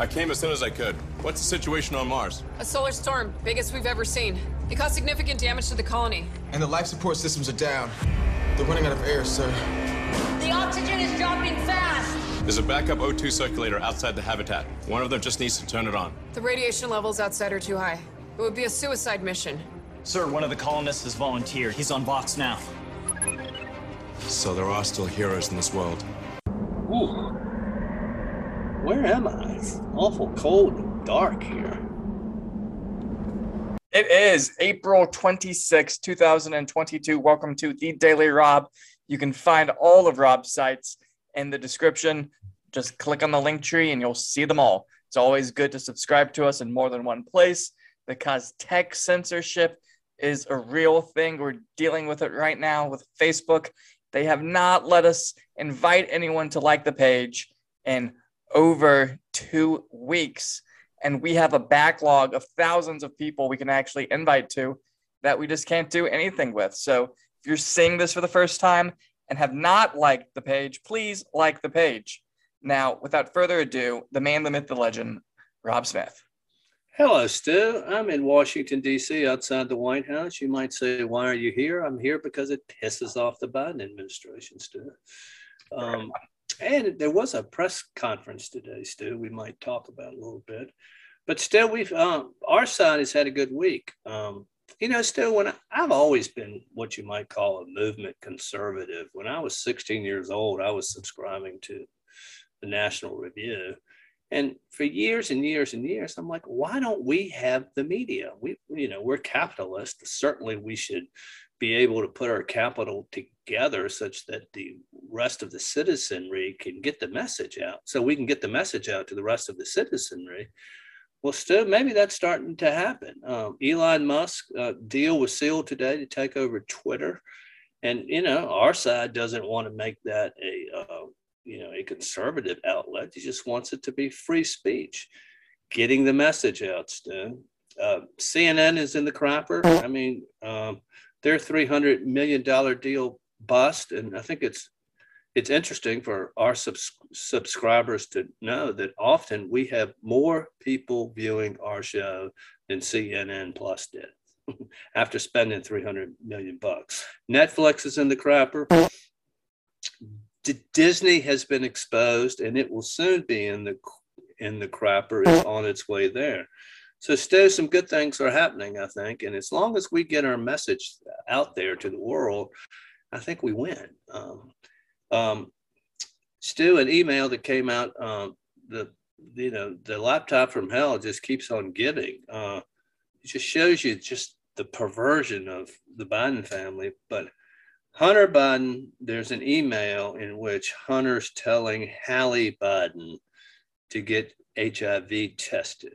I came as soon as I could. What's the situation on Mars? A solar storm, biggest we've ever seen. It caused significant damage to the colony. And the life support systems are down. They're running out of air, sir. The oxygen is dropping fast. There's a backup O2 circulator outside the habitat. One of them just needs to turn it on. The radiation levels outside are too high. It would be a suicide mission. Sir, one of the colonists has volunteered. He's on Vox now. So there are still heroes in this world. Ooh. Where am I? It's awful cold and dark here. It is April 26, 2022. Welcome to the Daily Rob. You can find all of Rob's sites in the description. Just click on the link tree and you'll see them all. It's always good to subscribe to us in more than one place because tech censorship is a real thing. We're dealing with it right now with Facebook. They have not let us invite anyone to like the page in over two weeks. And we have a backlog of thousands of people we can actually invite to that we just can't do anything with. So if you're seeing this for the first time and have not liked the page, please like the page. Now, without further ado, the man, the myth, the legend, Rob Smith. Hello, Stu. I'm in Washington, D.C., outside the White House. You might say, Why are you here? I'm here because it pisses off the Biden administration, Stu. Um, and there was a press conference today, Stu, we might talk about a little bit. But still, we've um, our side has had a good week. Um, you know, Stu, when I, I've always been what you might call a movement conservative. When I was 16 years old, I was subscribing to the National Review. And for years and years and years, I'm like, why don't we have the media? We, you know, we're capitalists. Certainly, we should be able to put our capital together such that the rest of the citizenry can get the message out. So we can get the message out to the rest of the citizenry. Well, still, maybe that's starting to happen. Um, Elon Musk uh, deal was sealed today to take over Twitter, and you know our side doesn't want to make that a uh, you know a conservative outlet. He just wants it to be free speech, getting the message out. Still, uh, CNN is in the crapper. I mean, um, their three hundred million dollar deal bust, and I think it's it's interesting for our subs- subscribers to know that often we have more people viewing our show than CNN Plus did after spending 300 million bucks. Netflix is in the crapper. D- Disney has been exposed and it will soon be in the in the crapper. It's on its way there. So still some good things are happening, I think. And as long as we get our message out there to the world, I think we win. Um, um, Stu, an email that came out, um, the you know the laptop from hell just keeps on giving. Uh, it just shows you just the perversion of the Biden family. But Hunter Biden, there's an email in which Hunter's telling Hallie Biden to get HIV tested.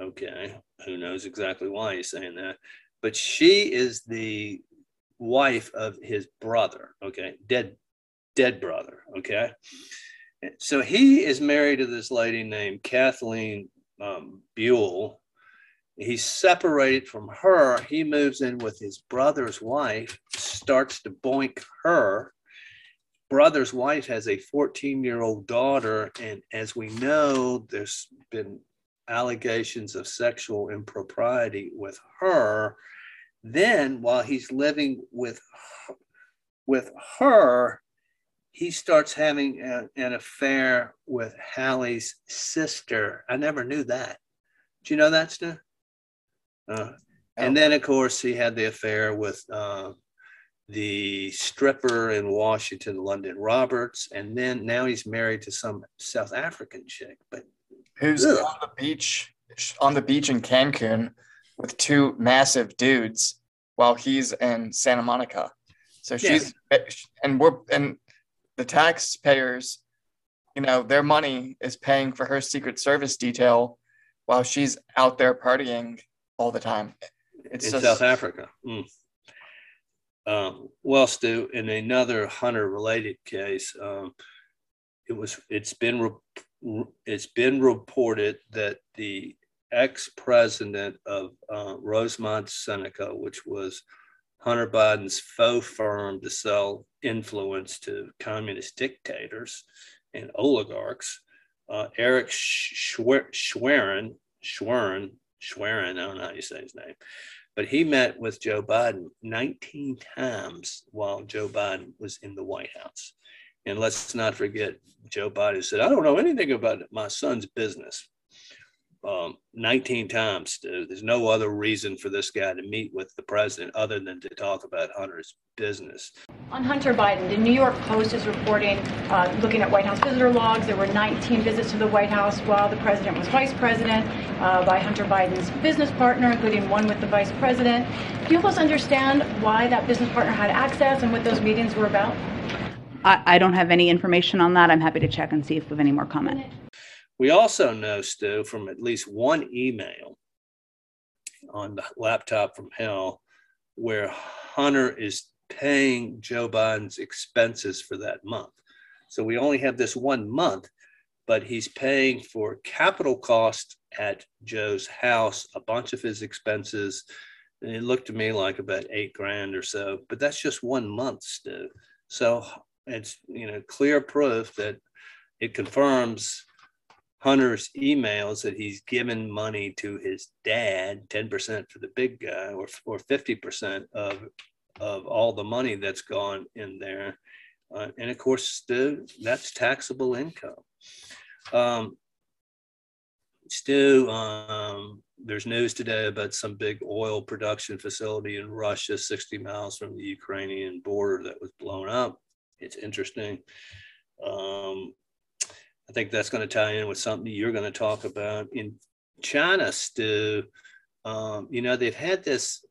Okay, who knows exactly why he's saying that? But she is the wife of his brother. Okay, dead dead brother. Okay. So he is married to this lady named Kathleen um, Buhle. He's separated from her. He moves in with his brother's wife, starts to boink her. Brother's wife has a 14 year old daughter. And as we know, there's been allegations of sexual impropriety with her. Then, while he's living with with her, he starts having a, an affair with Hallie's sister. I never knew that. Do you know that, Stu? Uh, and then, of course, he had the affair with uh, the stripper in Washington, Lunden Roberts, and then now he's married to some South African chick. But who's ugh. on the beach on the beach in Cancun with two massive dudes while he's in Santa Monica. So she's and we're and the taxpayers, you know, their money is paying for her Secret Service detail while she's out there partying all the time. It's in just... South Africa. Mm. Um, well, Stu, in another Hunter related case, um, it was it's been re- it's been reported that the ex president of uh, Rosemont Seneca, which was Hunter Biden's faux firm to sell influence to communist dictators and oligarchs. uh, Eric Schwer- Schwerin, Schwerin, Schwerin, I don't know how you say his name, but he met with Joe Biden 19 times while Joe Biden was in the White House. And let's not forget, Joe Biden said, I don't know anything about my son's business um, 19 times. There's no other reason for this guy to meet with the president other than to talk about Hunter's business. On Hunter Biden, the New York Post is reporting, uh, looking at White House visitor logs, there were 19 visits to the White House while the president was vice president uh, by Hunter Biden's business partner, including one with the vice president. Do you help us understand why that business partner had access and what those meetings were about? I, I don't have any information on that. I'm happy to check and see if we have any more comment. We also know, Stu, from at least one email on the laptop from hell where Hunter is paying Joe Biden's expenses for that month. So we only have this one month, but he's paying for capital cost at Joe's house, a bunch of his expenses. And it looked to me like about eight grand or so, but that's just one month, Stu. So it's you know clear proof that it confirms Hunter's emails that he's given money to his dad, 10% for the big guy, or, or 50% of, of all the money that's gone in there. Uh, and of course, the, that's taxable income. Um, Stu, um, there's news today about some big oil production facility in Russia, 60 miles from the Ukrainian border, that was blown up. It's interesting. Um, I think that's going to tie in with something you're going to talk about in China, Stu. Um, you know, they've had this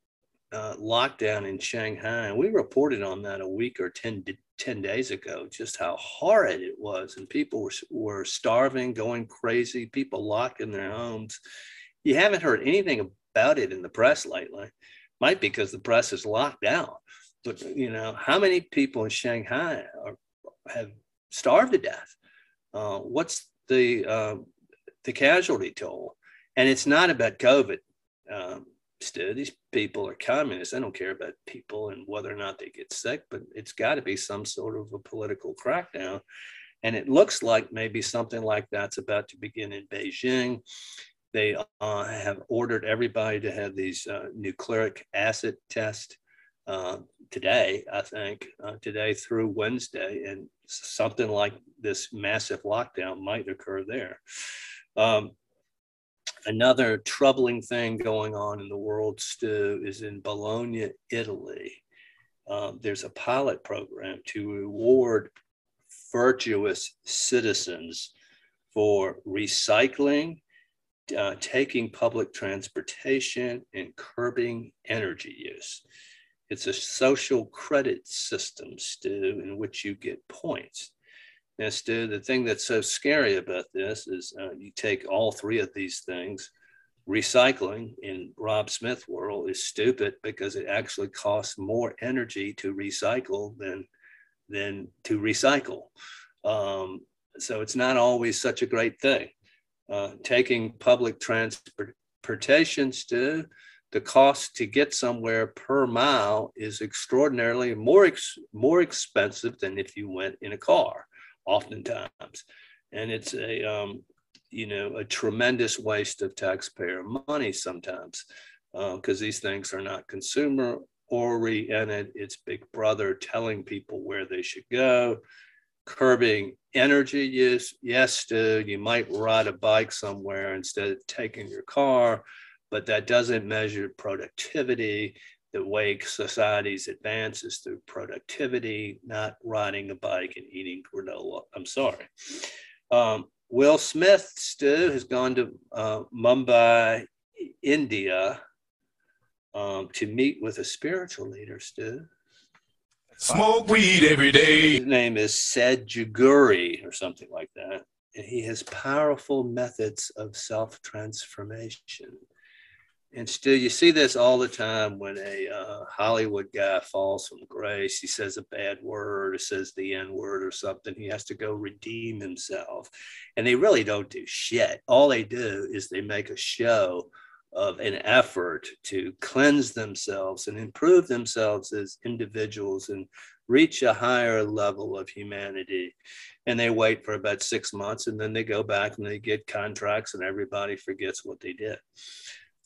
uh, lockdown in Shanghai, and we reported on that a week or 10, 10 days ago, just how horrid it was. And people were, were starving, going crazy, people locked in their homes. You haven't heard anything about it in the press lately. Might be because the press is locked down. But, you know, how many people in Shanghai are, have starved to death? Uh, what's the uh, the casualty toll? And it's not about COVID. Um, these people are communists. They don't care about people and whether or not they get sick, but it's got to be some sort of a political crackdown. And it looks like maybe something like that's about to begin in Beijing. They uh, have ordered everybody to have these uh, nucleic acid tests uh, today, I think, uh, today through Wednesday, and something like this massive lockdown might occur there. Um, another troubling thing going on in the world, Stu, is in Bologna, Italy. Um, there's a pilot program to reward virtuous citizens for recycling, uh, taking public transportation, and curbing energy use. It's a social credit system, Stu, in which you get points. Now, Stu, the thing that's so scary about this is uh, you take all three of these things. Recycling in Rob Smith world is stupid because it actually costs more energy to recycle than than to recycle. Um, so it's not always such a great thing. Uh, taking public transportation, Stu, the cost to get somewhere per mile is extraordinarily more ex- more expensive than if you went in a car oftentimes. And it's a um, you know a tremendous waste of taxpayer money sometimes because uh, these things are not consumer oriented it's big brother telling people where they should go curbing energy use. Yes dude you might ride a bike somewhere instead of taking your car but that doesn't measure productivity. The way society's advances through productivity, not riding a bike and eating granola. I'm sorry. Um, Will Smith, Stu, has gone to uh, Mumbai, India, um, to meet with a spiritual leader, Stu. Smoke weed every day. His name is Sadhguru or something like that. And he has powerful methods of self transformation and still you see this all the time when a uh, hollywood guy falls from grace he says a bad word or says the n word or something he has to go redeem himself and they really don't do shit all they do is they make a show of an effort to cleanse themselves and improve themselves as individuals and reach a higher level of humanity. And they wait for about six months and then they go back and they get contracts and everybody forgets what they did.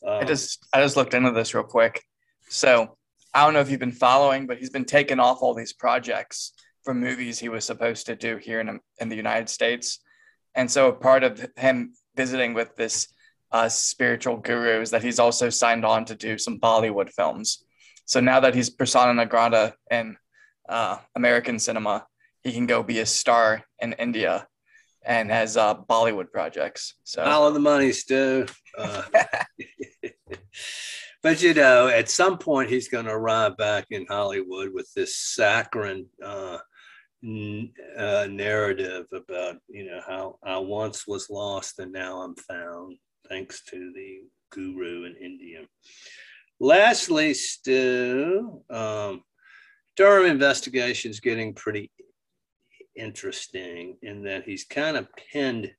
I Um, just I just looked into this real quick. So I don't know if you've been following, but he's been taking off all these projects from movies he was supposed to do here in in the United States. And so a part of him visiting with this uh, spiritual guru is that he's also signed on to do some Bollywood films. So now that he's persona non grata in uh, American cinema, he can go be a star in India and has uh, Bollywood projects. So all of the money, Stu. Uh, but you know, at some point, he's going to arrive back in Hollywood with this saccharine uh, n- uh, narrative about you know how I once was lost and now I'm found, thanks to the guru in India. Lastly, Stu, um, Durham investigation is getting pretty interesting in that he's kind of pinned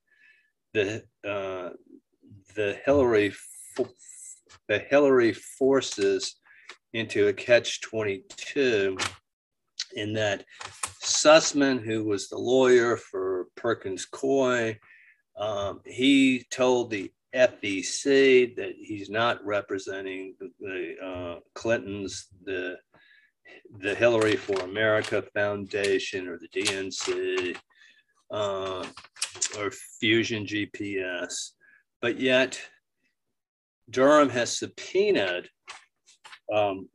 the uh, the Hillary the Hillary forces into a catch 22 in that Sussman, who was the lawyer for Perkins Coie, um, he told the FEC that he's not representing the, uh, Clintons, the the Hillary for America Foundation or the DNC uh, or Fusion GPS, but yet Durham has subpoenaed um,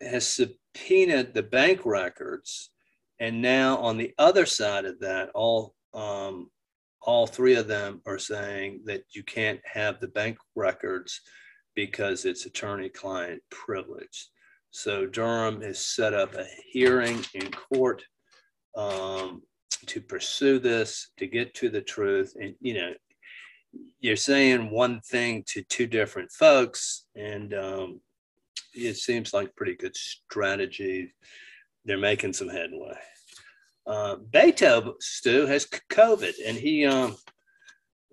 has subpoenaed the bank records, and now on the other side of that, all um, all three of them are saying that you can't have the bank records because it's attorney-client privilege. So Durham has set up a hearing in court um, to pursue this, to get to the truth, and you know, you're saying one thing to two different folks, and um, it seems like pretty good strategy. They're making some headway. Uh, Beethoven, Stu, has COVID, and he um,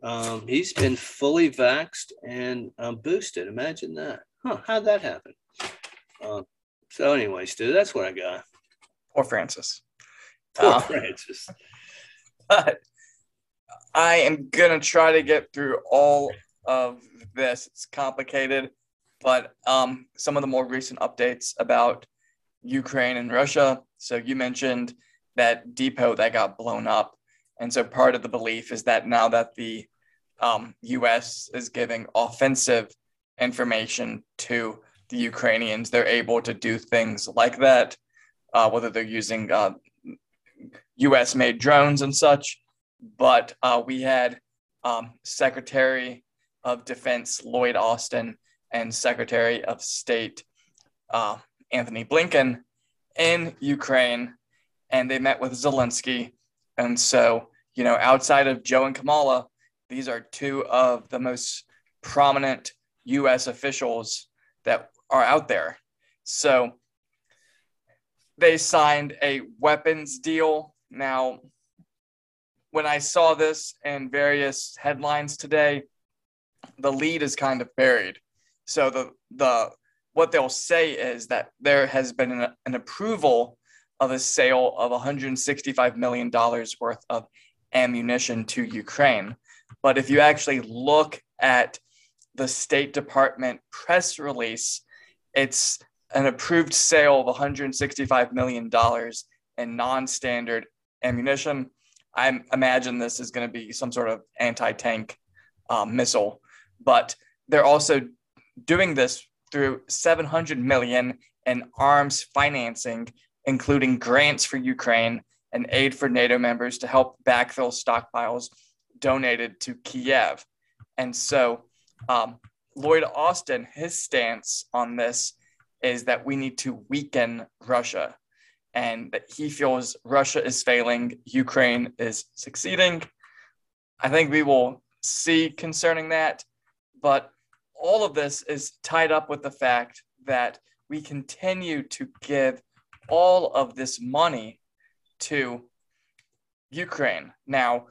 um, he's been fully vaxxed and um, boosted. Imagine that. Huh? How'd that happen? Uh, so anyway, Stu, that's what I got. poor Francis. Poor Uh, Francis. but I am gonna try to get through all of this. It's complicated, but um, some of the more recent updates about Ukraine and Russia. So you mentioned that depot that got blown up, and so part of the belief is that now that the um, U.S. is giving offensive information to the Ukrainians, they're able to do things like that, uh, whether they're using uh, US made drones and such. But uh, we had um, Secretary of Defense Lloyd Austin and Secretary of State uh, Antony Blinken in Ukraine, and they met with Zelensky. And so, you know, outside of Joe and Kamala, these are two of the most prominent US officials that are out there. So they signed a weapons deal. Now, when I saw this in various headlines today, the lead is kind of buried. So the the what they'll say is that there has been an, an approval of a sale of 165 million dollars worth of ammunition to Ukraine. But if you actually look at the State Department press release, it's an approved sale of 165 million dollars in non-standard ammunition. I imagine this is going to be some sort of anti-tank um, missile, but they're also doing this through 700 million in arms financing, including grants for Ukraine and aid for NATO members to help backfill stockpiles donated to Kiev. And so, um, Lloyd Austin, his stance on this is that we need to weaken Russia and that he feels Russia is failing, Ukraine is succeeding. I think we will see concerning that. But all of this is tied up with the fact that we continue to give all of this money to Ukraine. Now,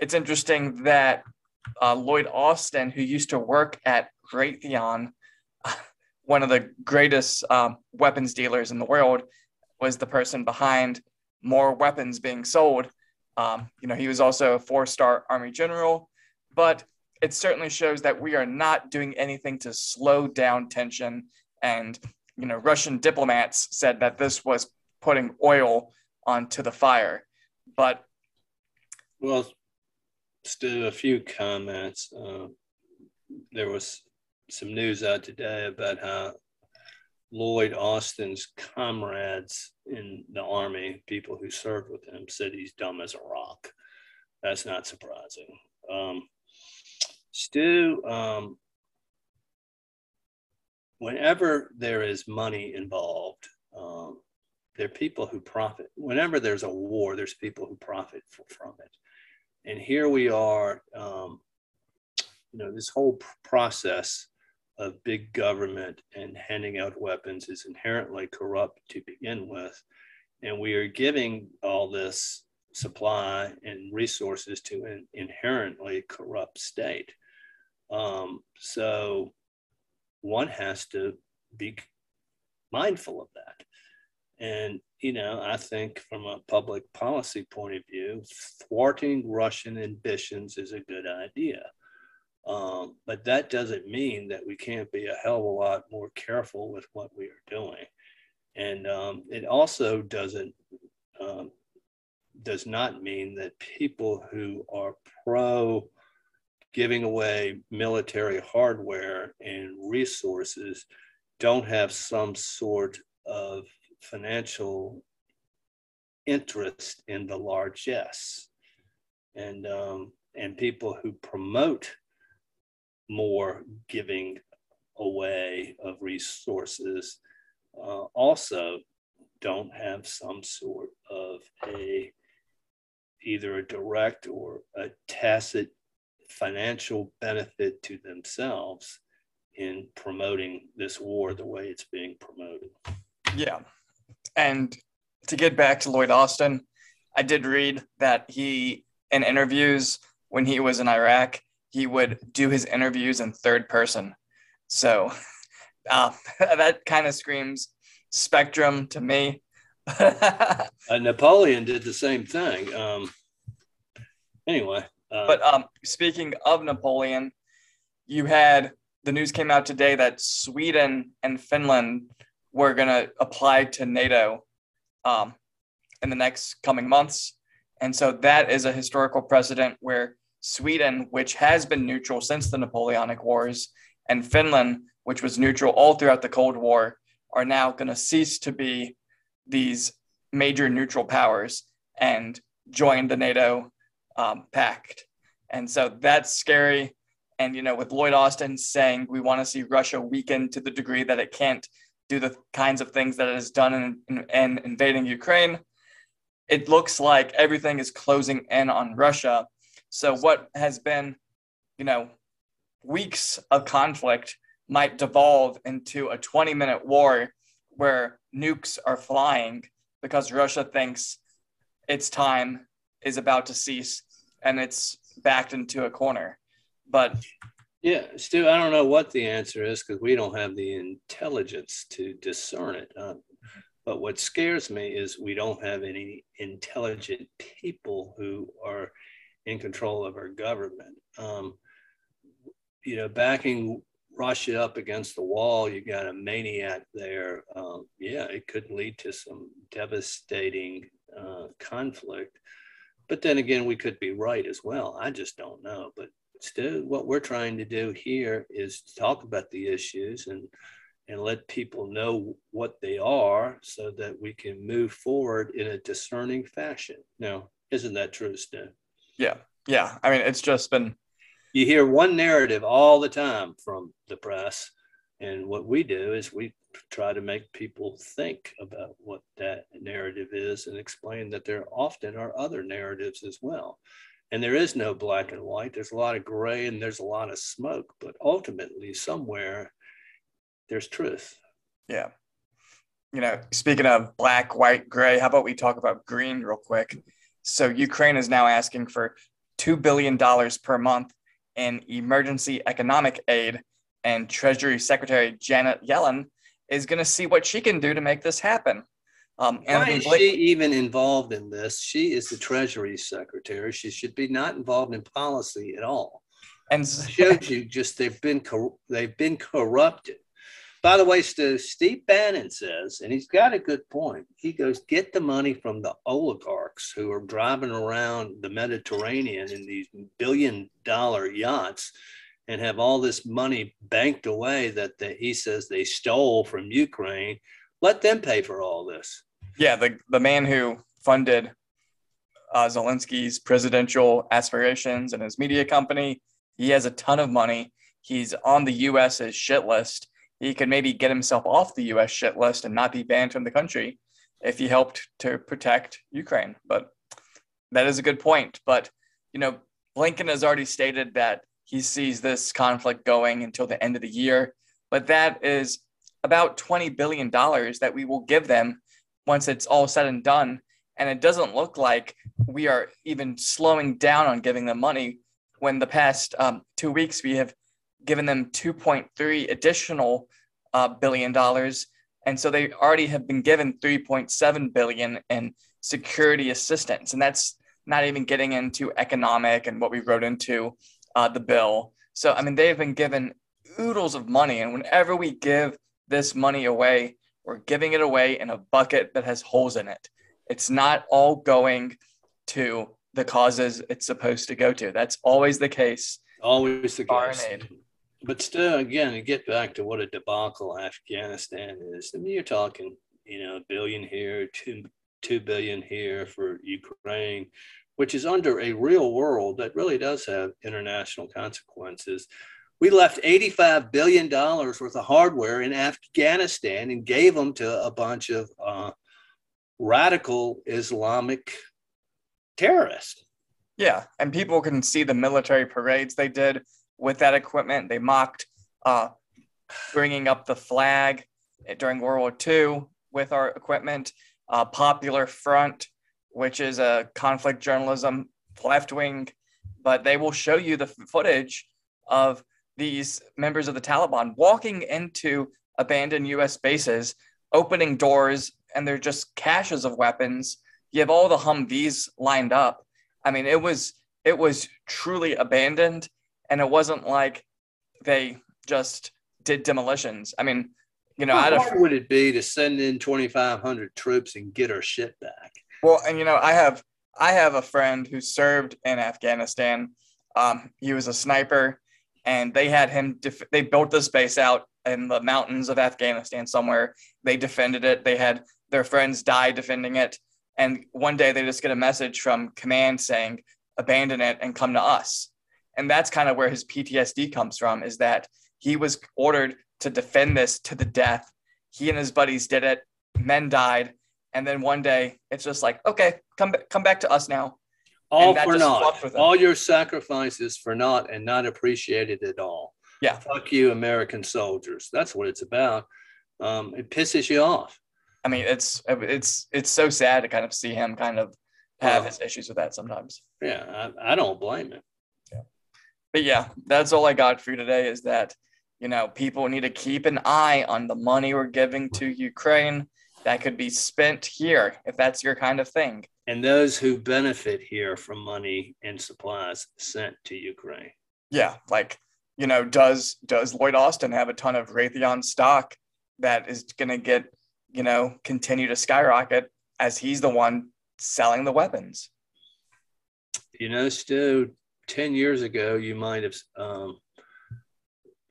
it's interesting that uh, Lloyd Austin, who used to work at Raytheon, one of the greatest um, weapons dealers in the world, was the person behind more weapons being sold. Um, you know, he was also a four-star Army general, but it certainly shows that we are not doing anything to slow down tension. And you know, Russian diplomats said that this was putting oil onto the fire. But well, still a few comments. Uh, there was some news out today about how Lloyd Austin's comrades in the army, people who served with him, said he's dumb as a rock. That's not surprising. Um, Stu, um, whenever there is money involved, um, there are people who profit. Whenever there's a war, there's people who profit from it. And here we are, um, you know, this whole process of big government and handing out weapons is inherently corrupt to begin with. And we are giving all this supply and resources to an inherently corrupt state. Um, so one has to be mindful of that. And, you know, I think from a public policy point of view, thwarting Russian ambitions is a good idea. Um, but that doesn't mean that we can't be a hell of a lot more careful with what we are doing. And um, it also doesn't um, does not mean that people who are pro giving away military hardware and resources don't have some sort of financial interest in the largesse. And, um, and people who promote more giving away of resources uh, also don't have some sort of a either a direct or a tacit financial benefit to themselves in promoting this war the way it's being promoted. Yeah. And to get back to Lloyd Austin, I did read that he, in interviews when he was in Iraq, he would do his interviews in third person. So uh, that kind of screams spectrum to me. uh, Napoleon did the same thing. Um, anyway. Uh, but um, speaking of Napoleon, you had the news came out today that Sweden and Finland were going to apply to NATO um, in the next coming months. And so that is a historical precedent where Sweden, which has been neutral since the Napoleonic Wars, and Finland, which was neutral all throughout the Cold War, are now going to cease to be these major neutral powers and join the NATO um, pact. And so that's scary. And, you know, with Lloyd Austin saying we want to see Russia weaken to the degree that it can't do the kinds of things that it has done in, in, in invading Ukraine, it looks like everything is closing in on Russia. So what has been, you know, weeks of conflict might devolve into a 20 minute war where nukes are flying because Russia thinks its time is about to cease and it's backed into a corner. But yeah, Stu, I don't know what the answer is because we don't have the intelligence to discern it. Uh, but what scares me is we don't have any intelligent people who are in control of our government. Um, you know, backing Russia up against the wall, you got a maniac there. Um, yeah, it could lead to some devastating uh, conflict. But then again, we could be right as well. I just don't know. But still, what we're trying to do here is talk about the issues and and let people know what they are so that we can move forward in a discerning fashion. Now, isn't that true, Stu? Yeah. Yeah. I mean, it's just been. You hear one narrative all the time from the press. And what we do is we try to make people think about what that narrative is and explain that there often are other narratives as well. And there is no black and white. There's a lot of gray and there's a lot of smoke, but ultimately, somewhere, there's truth. Yeah. You know, speaking of black, white, gray, how about we talk about green real quick? So, Ukraine is now asking for $2 billion per month in emergency economic aid and Treasury Secretary Janet Yellen is going to see what she can do to make this happen. Um, Why is Blake- she even involved in this? She is the Treasury Secretary. She should be not involved in policy at all. and shows you just they've been cor- they've been corrupted. By the way, Stu, Steve Bannon says, and he's got a good point. He goes, get the money from the oligarchs who are driving around the Mediterranean in these billion dollar yachts and have all this money banked away that they, he says they stole from Ukraine. Let them pay for all this. Yeah, the the man who funded uh, Zelensky's presidential aspirations and his media company, he has a ton of money. He's on the U.S.'s shit list. He could maybe get himself off the U.S. shit list and not be banned from the country if he helped to protect Ukraine. But that is a good point. But you know, Blinken has already stated that he sees this conflict going until the end of the year. But that is about $20 billion that we will give them once it's all said and done. And it doesn't look like we are even slowing down on giving them money when the past um, two weeks we have given them 2.3 additional uh, billion dollars. And so they already have been given 3.7 billion in security assistance. And that's not even getting into economic and what we wrote into uh, the bill. So, I mean, they've been given oodles of money. And whenever we give this money away, we're giving it away in a bucket that has holes in it. It's not all going to the causes it's supposed to go to. That's always the case. Always the Foreign case. aid. But still, again, to get back to what a debacle Afghanistan is, I mean, you're talking, you know, a billion here, two, two billion here for Ukraine, which is under a real world that really does have international consequences. We left $85 billion worth of hardware in Afghanistan and gave them to a bunch of uh, radical Islamic terrorists. Yeah, and people can see the military parades they did with that equipment. They mocked uh, bringing up the flag during World War II with our equipment. Uh, Popular Front, which is a conflict journalism left wing, but they will show you the footage of these members of the Taliban walking into abandoned U.S. bases, opening doors, and they're just caches of weapons. You have all the Humvees lined up. I mean, it was it was truly abandoned, and it wasn't like they just did demolitions. I mean, you know, How hard would it be to send in 2,500 troops and get our shit back? Well, and you know, I have I have a friend who served in Afghanistan. Um, he was a sniper, and they had him. Def- they built this base out in the mountains of Afghanistan somewhere. They defended it. They had their friends die defending it, and one day they just get a message from command saying, "Abandon it and come to us." And that's kind of where his PTSD comes from. Is that he was ordered to defend this to the death. He and his buddies did it. Men died and then one day it's just like okay come back come back to us now All for naught. fucked with them. All your sacrifices for naught and not appreciated at all. Yeah. Fuck you, American soldiers. That's what it's about. Um, it pisses you off. i mean it's it's it's so sad to kind of see him kind of have Well- his issues with that sometimes Yeah, I, I don't blame him. But yeah that's all i got for you today is that you know people need to keep an eye on the money we're giving to ukraine that could be spent here if that's your kind of thing And those who benefit here from money and supplies sent to Ukraine. yeah like you know does does lloyd austin have a ton of raytheon stock that is going to get you know continue to skyrocket as he's the one selling the weapons You know, Stu, 10 years ago, you might have, um,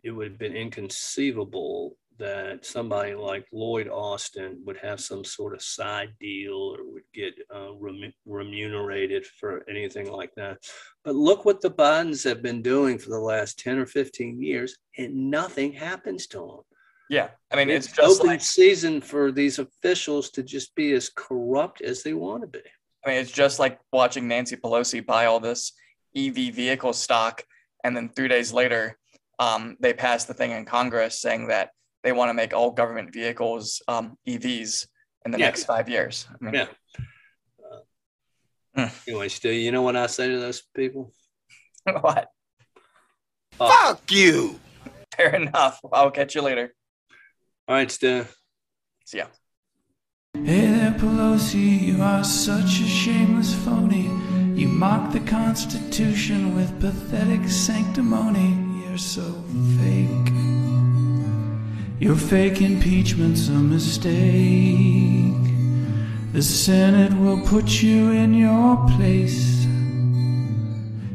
it would have been inconceivable that somebody like Lloyd Austin would have some sort of side deal or would get uh, remunerated for anything like that. But look what the Bidens have been doing for the last 10 or 15 years, and nothing happens to them. yeah i mean it's It's just open like season for these officials to just be as corrupt as they want to be. i mean it's just like watching nancy pelosi buy all this ev vehicle stock and then three days later um, they passed the thing in congress saying that they want to make all government vehicles um, evs in the Yeah. next five years I mean, Yeah. Uh, anyway, Stu, you know what I say to those people? what Fuck you. Fair enough. I'll catch you later. All right, Stu. See ya. Hey there, Pelosi, you are such a shameless phony. Mock the Constitution with pathetic sanctimony. You're so fake. Your fake impeachment's a mistake. The Senate will put you in your place.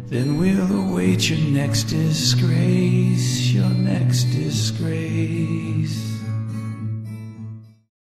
Then we'll await your next disgrace, your next disgrace.